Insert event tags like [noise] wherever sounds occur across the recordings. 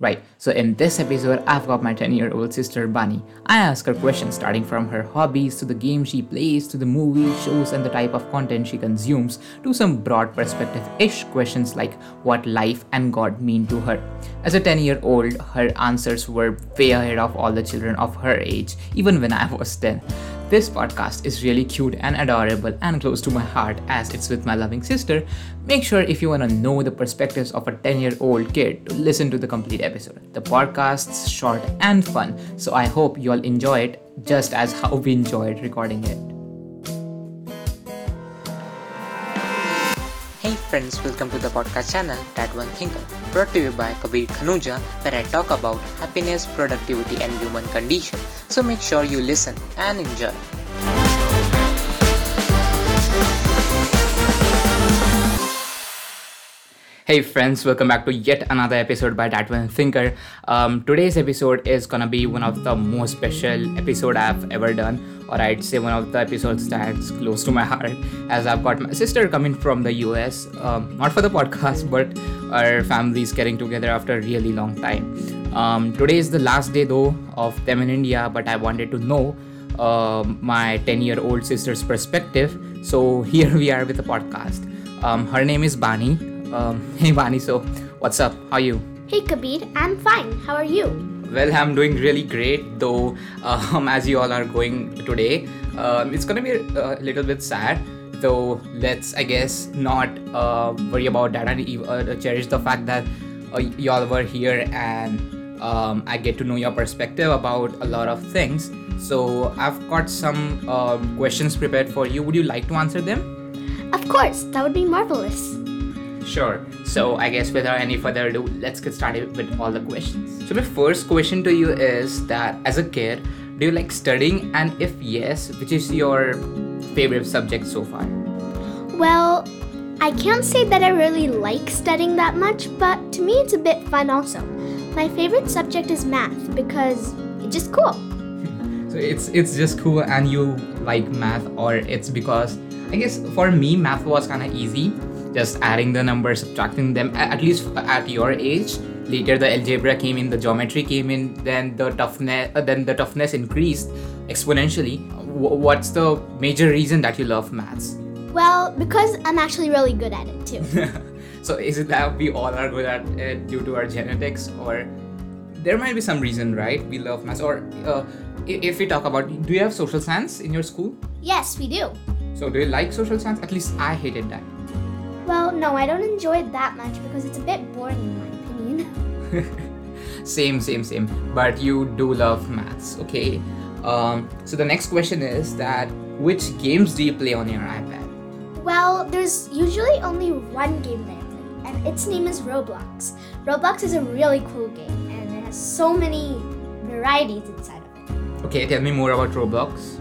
Right, so in this episode, I've got my 10 year old sister Bani. I ask her questions starting from her hobbies to the games she plays to the movies, shows, and the type of content she consumes to some broad perspective ish questions like what life and God mean to her. As a 10 year old, her answers were way ahead of all the children of her age, even when I was 10. This podcast is really cute and adorable and close to my heart as it's with my loving sister. Make sure if you want to know the perspectives of a 10 year old kid to listen to the complete episode. The podcast's short and fun, so I hope you all enjoy it just as how we enjoyed recording it. Friends, welcome to the podcast channel That One Thinker, brought to you by Kabir Khanuja, where I talk about happiness, productivity, and human condition. So make sure you listen and enjoy. Hey friends, welcome back to yet another episode by That One Thinker. Um, today's episode is gonna be one of the most special episode I've ever done, or I'd say one of the episodes that's close to my heart, as I've got my sister coming from the US, um, not for the podcast, but our families getting together after a really long time. Um, today is the last day though of them in India, but I wanted to know uh, my 10 year old sister's perspective. So here we are with the podcast. Um, her name is Bani. Um, [laughs] hey Bani, so what's up? How are you? Hey Kabir, I'm fine. How are you? Well, I'm doing really great, though. Um, as you all are going today, um, it's gonna be a, a little bit sad. Though, let's I guess not uh, worry about that and uh, cherish the fact that uh, y'all were here and um, I get to know your perspective about a lot of things. So I've got some um, questions prepared for you. Would you like to answer them? Of course, that would be marvelous. Sure. So I guess without any further ado, let's get started with all the questions. So my first question to you is that as a kid, do you like studying? And if yes, which is your favorite subject so far? Well, I can't say that I really like studying that much, but to me it's a bit fun also. My favorite subject is math because it's just cool. [laughs] So it's it's just cool and you like math or it's because I guess for me math was kind of easy just adding the numbers subtracting them at least at your age later the algebra came in the geometry came in then the toughness uh, then the toughness increased exponentially W- what's the major reason that you love maths Well, because I'm actually really good at it too. [laughs] so is it that we all are good at it due to our genetics or there might be some reason right we love maths or uh, if we talk about do you have social science in your school yes, we do. So do you like social science? At least I hated that. No, I don't enjoy it that much because it's a bit boring in my opinion. [laughs] Same, same, same. But you do love maths, okay? Um, so the next question is that which games do you play on your iPad? Well, there's usually only one game that I play, and its name is Roblox. Roblox is a really cool game, and it has so many varieties inside of it. Okay, tell me more about Roblox.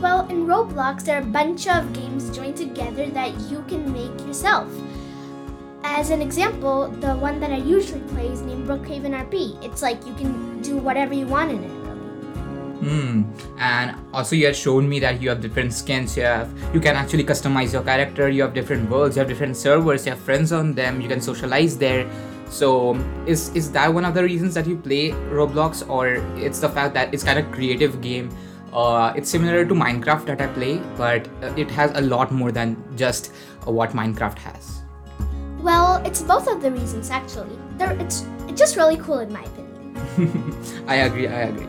Well, in Roblox, there are a bunch of games joined together that you can make yourself. As an example, the one that I usually play is named Brookhaven RP. It's like you can do whatever you want in it. Hmm. And also you had shown me that you have different skins. You have you can actually customize your character. You have different worlds. You have different servers. You have friends on them. You can socialize there. So is is that one of the reasons that you play Roblox, or it's the fact that it's kind of creative game? Uh, it's similar to Minecraft that I play, but uh, it has a lot more than just uh, what Minecraft has. Well, it's both of the reasons actually. They're, it's, it's just really cool in my opinion. [laughs] I agree. I agree.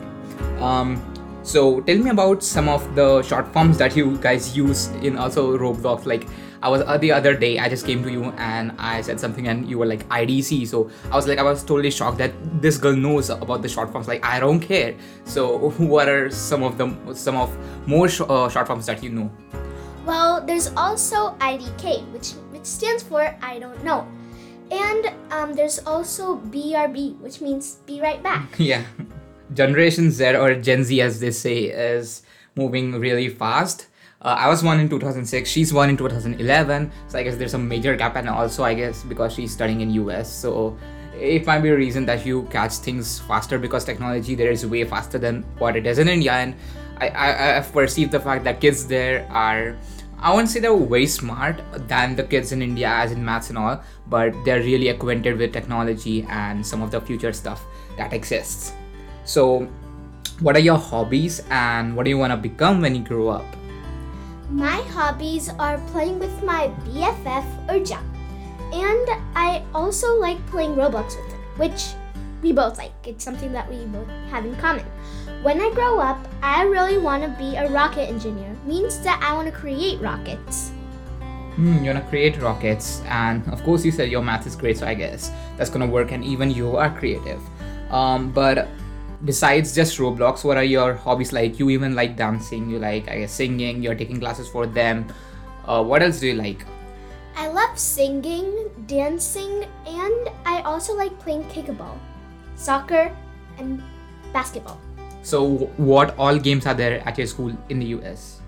Um, so tell me about some of the short forms that you guys use in also Roblox. Like I was uh, the other day, I just came to you and I said something, and you were like IDC. So I was like, I was totally shocked that this girl knows about the short forms. Like I don't care. So [laughs] what are some of the some of more sh- uh, short forms that you know? Well, there's also IDK, which which stands for I don't know. And um, there's also BRB, which means be right back. [laughs] yeah generation z or gen z as they say is moving really fast uh, i was one in 2006 she's one in 2011 so i guess there's a major gap and also i guess because she's studying in us so it might be a reason that you catch things faster because technology there is way faster than what it is in india and i, I i've perceived the fact that kids there are I won't say they're way smart than the kids in India, as in maths and all, but they're really acquainted with technology and some of the future stuff that exists. So, what are your hobbies and what do you want to become when you grow up? My hobbies are playing with my BFF Urja. And I also like playing Roblox with her, which we both like. It's something that we both have in common. When I grow up, I really want to be a rocket engineer. Means that I want to create rockets. Hmm, you wanna create rockets, and of course, you said your math is great, so I guess that's gonna work, and even you are creative. Um, but besides just Roblox, what are your hobbies like? You even like dancing, you like, I guess, singing, you're taking classes for them. Uh, what else do you like? I love singing, dancing, and I also like playing kickball, soccer, and basketball. So, what all games are there at your school in the US?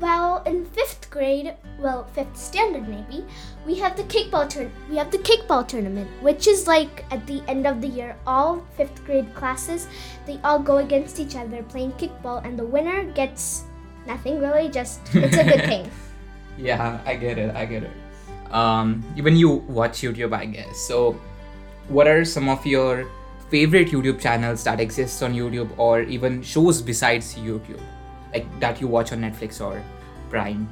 Well, in fifth grade, well, fifth standard maybe, we have the kickball turn. We have the kickball tournament, which is like at the end of the year, all fifth grade classes, they all go against each other playing kickball, and the winner gets nothing really. Just it's a good [laughs] thing. Yeah, I get it. I get it. Um, even you watch YouTube, I guess. So, what are some of your favorite YouTube channels that exist on YouTube, or even shows besides YouTube, like that you watch on Netflix or Prime?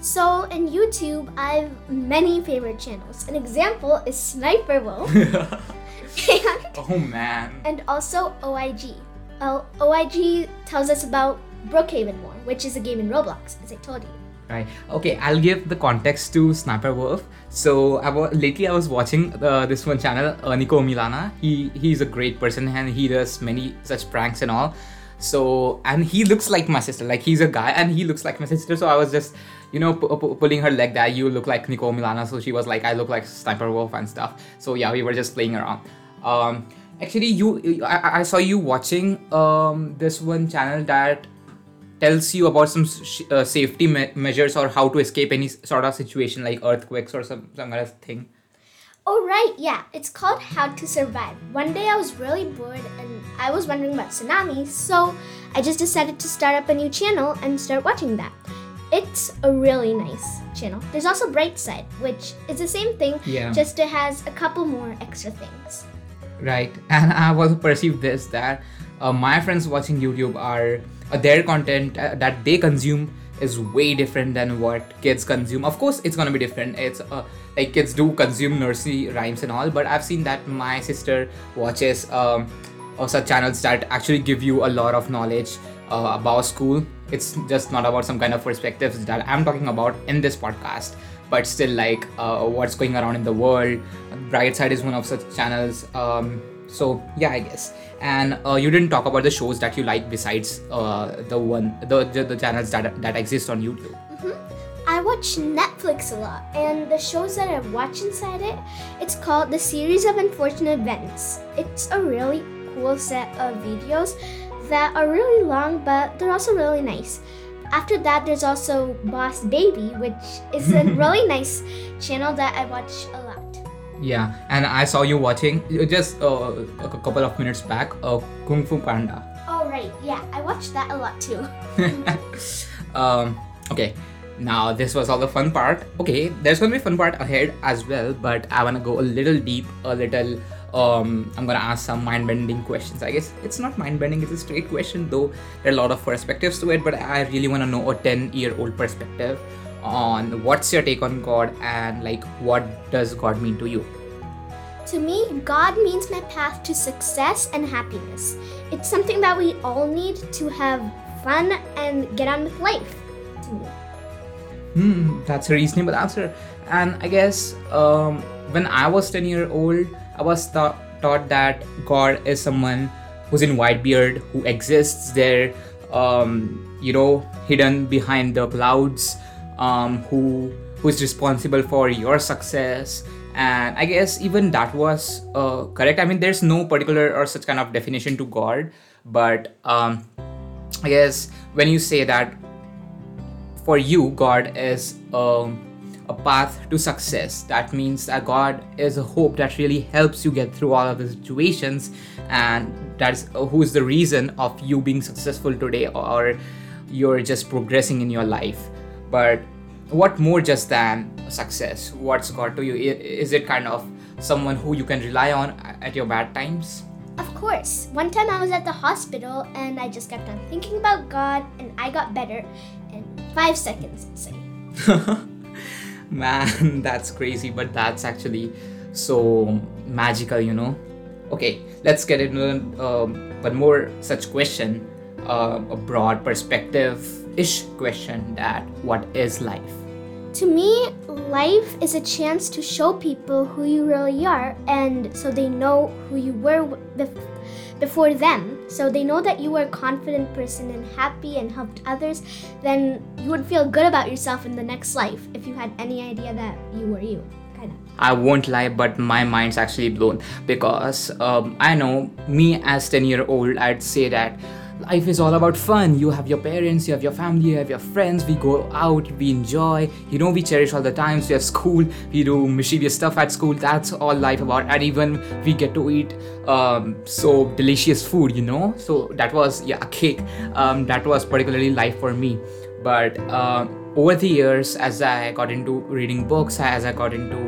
So in YouTube, I have many favorite channels. An example is Sniper Wolf, [laughs] and oh man. and also OIG. Well, OIG tells us about Brookhaven more, which is a game in Roblox, as I told you. Right. Okay. I'll give the context to Sniper Wolf. So I wa- lately I was watching uh, this one channel, uh, Niko Omilana. He he's a great person and he does many such pranks and all. So and he looks like my sister. Like he's a guy and he looks like my sister. So I was just you know pu- pu- pulling her leg that you look like Niko Omilana. So she was like I look like Sniper Wolf and stuff. So yeah, we were just playing around. Um, actually, you I, I saw you watching um this one channel that tells you about some sh- uh, safety me- measures or how to escape any sort of situation like earthquakes or some, some kind of thing. Oh, right, yeah. It's called How to Survive. One day I was really bored and I was wondering about tsunamis, so I just decided to start up a new channel and start watching that. It's a really nice channel. There's also Brightside, which is the same thing, Yeah. just it has a couple more extra things. Right. [laughs] And I've also perceived this that uh, my friends watching YouTube are uh, their content uh, that they consume is way different than what kids consume. Of course, it's gonna be different. It's uh, like kids do consume nursery rhymes and all, but I've seen that my sister watches um, uh, such channels that actually give you a lot of knowledge uh, about school. It's just not about some kind of perspectives that I'm talking about in this podcast, but still like uh, what's going around in the world. Brightside is one of such channels. Um, so yeah, I guess. And uh, you didn't talk about the shows that you like besides uh, the one the, the the channels that that exist on YouTube. I watch Netflix a lot, and the shows that I watch inside it, it's called The Series of Unfortunate Events. It's a really cool set of videos that are really long, but they're also really nice. After that, there's also Boss Baby, which is a [laughs] really nice channel that I watch a lot. Yeah, and I saw you watching just uh, a couple of minutes back uh, Kung Fu Panda. Oh, right, yeah, I watch that a lot too. [laughs] um, okay, now this was all the fun part. Okay, there's gonna be fun part ahead as well, but I wanna go a little deep, a little. Um, I'm gonna ask some mind-bending questions. I guess it's not mind-bending; it's a straight question, though. There are a lot of perspectives to it, but I really wanna know a 10-year-old perspective on what's your take on God and like what does God mean to you. To me, God means my path to success and happiness. It's something that we all need to have fun and get on with life. To me. Hmm, that's a reasonable answer. And I guess um, when I was 10 year old, I was thought taught that God is someone who's in white beard, who exists there, um, you know, hidden behind the clouds, um, who who is responsible for your success. And I guess even that was uh, correct. I mean, there's no particular or such kind of definition to God, but um, I guess when you say that for you, God is um, a path to success. That means that God is a hope that really helps you get through all of the situations, and that's uh, who is the reason of you being successful today, or you're just progressing in your life but what more just than success what's god to you is it kind of someone who you can rely on at your bad times Of course. One time I was at the hospital and I just kept on thinking about God and I got better in five seconds, say. [laughs] Man, [laughs] that's crazy, but that's actually so magical, you know. Okay, let's get into um, one more such question, uh, a broad perspective-ish question that what is life? To me, life is a chance to show people who you really are and so they know who you were w- bef- before them. So they know that you were a confident person and happy and helped others, then you would feel good about yourself in the next life if you had any idea that you were you. Kind of. I won't lie, but my mind's actually blown because um, I know me as 10 year old, I'd say that life is all about fun. You have your parents, you have your family, you have your friends. We go out, we enjoy. You know, we cherish all the times. We have school, we do mischievous stuff at school. That's all life about. And even we get to eat um, so delicious food. You know, so that was yeah, a cake. Um, that was particularly life for me. But um over the years, as I got into reading books, as I got into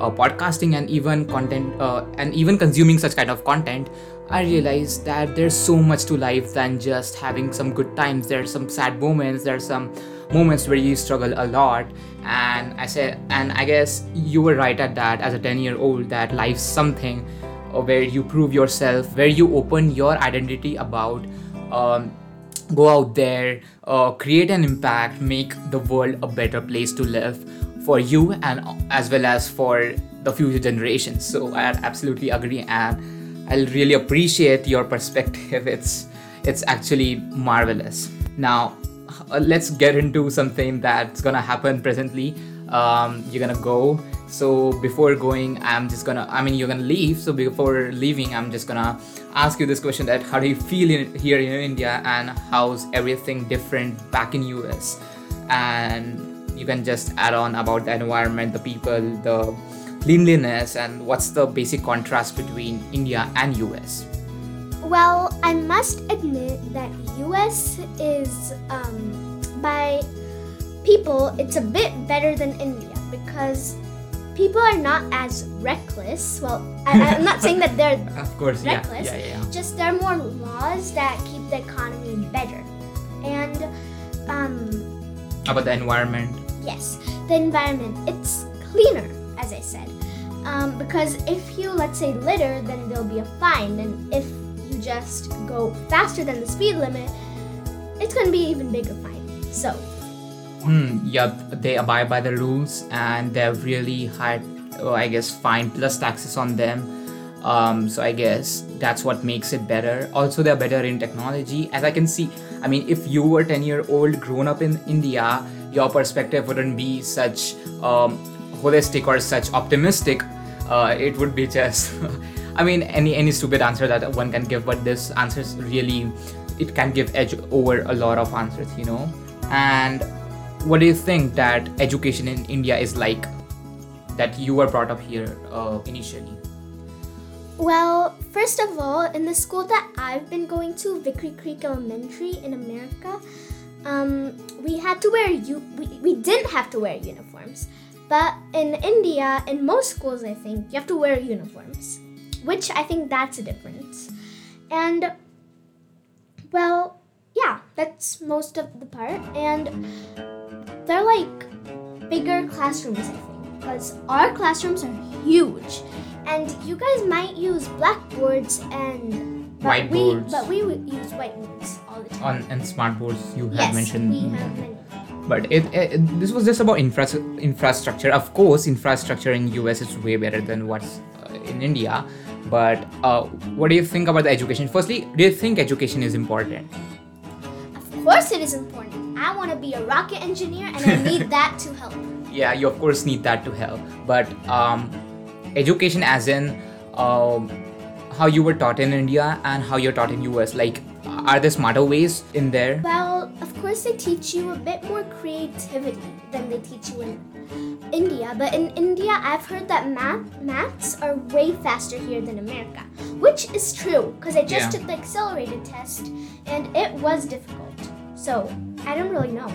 uh, podcasting and even content uh, and even consuming such kind of content, I realized that there's so much to life than just having some good times. There's some sad moments. There's some moments where you struggle a lot. And I said, and I guess you were right at that as a 10 year old that life's something uh, where you prove yourself, where you open your identity about. Um, go out there, uh, create an impact, make the world a better place to live for you and as well as for the future generations. So I absolutely agree, and I really appreciate your perspective. [laughs] It's it's actually marvelous. Now uh, let's get into something that's gonna happen presently. Um, you're gonna go. So before going, I'm just gonna. I mean, you're gonna leave. So before leaving, I'm just gonna ask you this question: That how do you feel in, here in India, and how's everything different back in US? And you can just add on about the environment, the people, the cleanliness, and what's the basic contrast between India and US. Well, I must admit that US is um, by people it's a bit better than India because people are not as reckless. Well, I, I'm not saying that they're [laughs] Of course, yeah, reckless. yeah, yeah, yeah. Just there are more laws that keep the economy better. And um, About the environment. yes, the environment it's cleaner, as I said. Um, because if you let's say litter, then there'll be a fine, and if you just go faster than the speed limit, it's gonna be even bigger fine. So Hmm, yeah, they abide by the rules and they have really high, I guess, fine plus taxes on them. Um, so I guess that's what makes it better. Also, they're better in technology. As I can see, I mean, if you were 10 year old grown up in India, your perspective wouldn't be such um, holistic or such optimistic. Uh, it would be just, [laughs] I mean, any any stupid answer that one can give, but this answer is really, it can give edge over a lot of answers, you know. And what do you think that education in India is like? That you were brought up here uh, initially. Well, first of all, in the school that I've been going to, Vickery Creek Elementary in America, um, we had to wear u- we, we didn't have to wear uniforms. But in India, in most schools, I think you have to wear uniforms, which I think that's a difference. And well, yeah, that's most of the part. And they're like bigger classrooms, I think, because our classrooms are huge, and you guys might use blackboards and but we Whiteboards. but we use whiteboards all the time. On and smart boards you have yes, mentioned. we have many. But it, it this was just about infra- infrastructure. Of course, infrastructure in US is way better than what's uh, in India. But uh, what do you think about the education? Firstly, do you think education is important? Of course, it is important. I want to be a rocket engineer, and I need [laughs] that to help. yeah you of course need that to help but um, education as in um, how you were taught in india and how you're taught in us like are there smarter ways in there Well, of course, they teach you a bit more creativity than they teach you in India. But in India, I've heard that math maths are way faster here than America, which is true because I just Yeah. took the accelerated test and it was difficult. So I don't really know.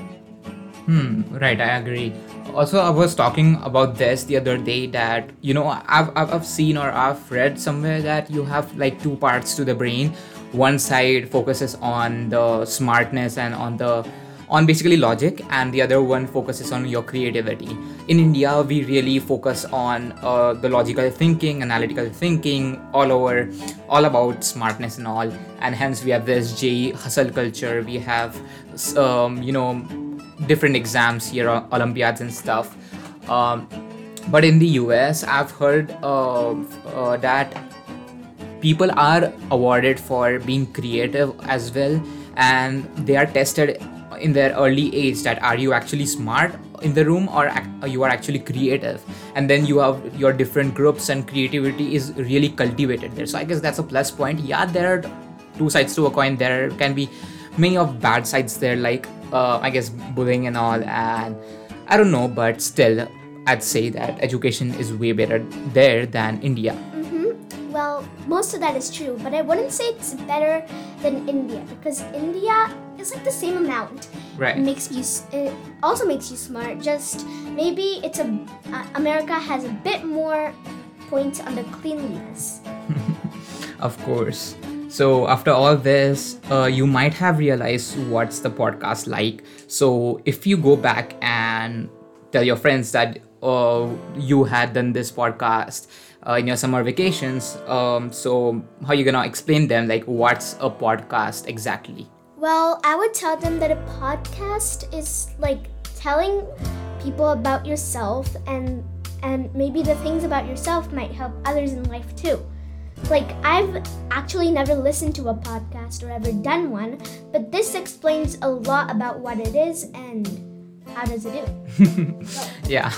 Hmm, right, I agree. Also, I was talking about this the other day that, you know, I've, I've, I've seen or I've read somewhere that you have like two parts to the brain. One side focuses on the smartness and on the on basically logic and the other one focuses on your creativity. In india we really focus on uh, the logical thinking analytical thinking all over all about smartness and all. And hence we have this j hustle culture. We have um, you know different exams here, Olympiads and stuff. Um, but in the US, I've heard uh, uh, that people are awarded for being creative as well, and they are tested in their early age that are you actually smart in the room or you are actually creative? And then you have your different groups and creativity is really cultivated there. So i guess that's a plus point. Yeah there are two sides to a coin. There can be many of bad sides there like uh, I guess bullying and all, and I don't know, but still, I'd say that education is way better there than India. Most of that is true, but I wouldn't say it's better than India because India is like the same amount. Right. It makes you. It also makes you smart. Just maybe it's a. Uh, America has a bit more points on the cleanliness. [laughs] of course. So, after all this, uh, you might have realized what's the podcast like. So, if you go back and tell your friends that uh, you had done this podcast uh, in your summer vacations, um, so how are you gonna explain them like what's a podcast exactly? Well, I would tell them that a podcast is like telling people about yourself and and maybe the things about yourself might help others in life too. Like, I've actually never listened to a podcast or ever done one, but this explains a lot about what it is and how does it do. [laughs] yeah.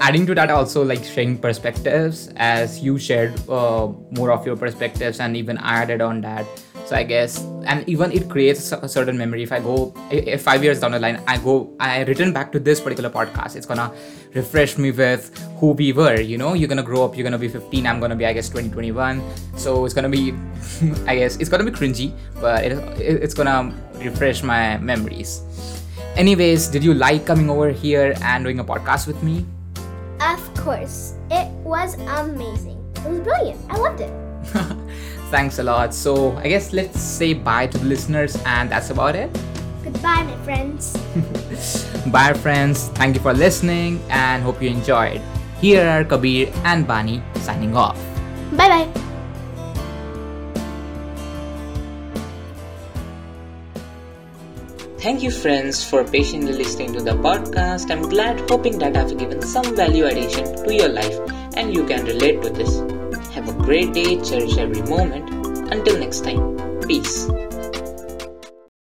Adding to that, also like sharing perspectives, as you shared uh, more of your perspectives, and even added on that. So i guess and even it creates a certain memory. If i go if five years down the line i go i return back to this particular podcast it's gonna refresh me with who we were you know? You're gonna grow up you're gonna be 15 i'm gonna be i guess 2021 so it's gonna be [laughs] i guess it's gonna be cringy but it, it's gonna refresh my memories anyways did you like coming over here and doing a podcast with me of course it was amazing it was brilliant i loved it [laughs] Thanks a lot. So, I guess let's say bye to the listeners, and that's about it. Goodbye, my friends. [laughs] bye, friends. Thank you for listening and hope you enjoyed. Here are Kabir and Bani signing off. Bye bye. Thank you, friends, for patiently listening to the podcast. I'm glad, hoping that I've given some value addition to your life and you can relate to this. Have a great day, cherish every moment. Until next time, peace.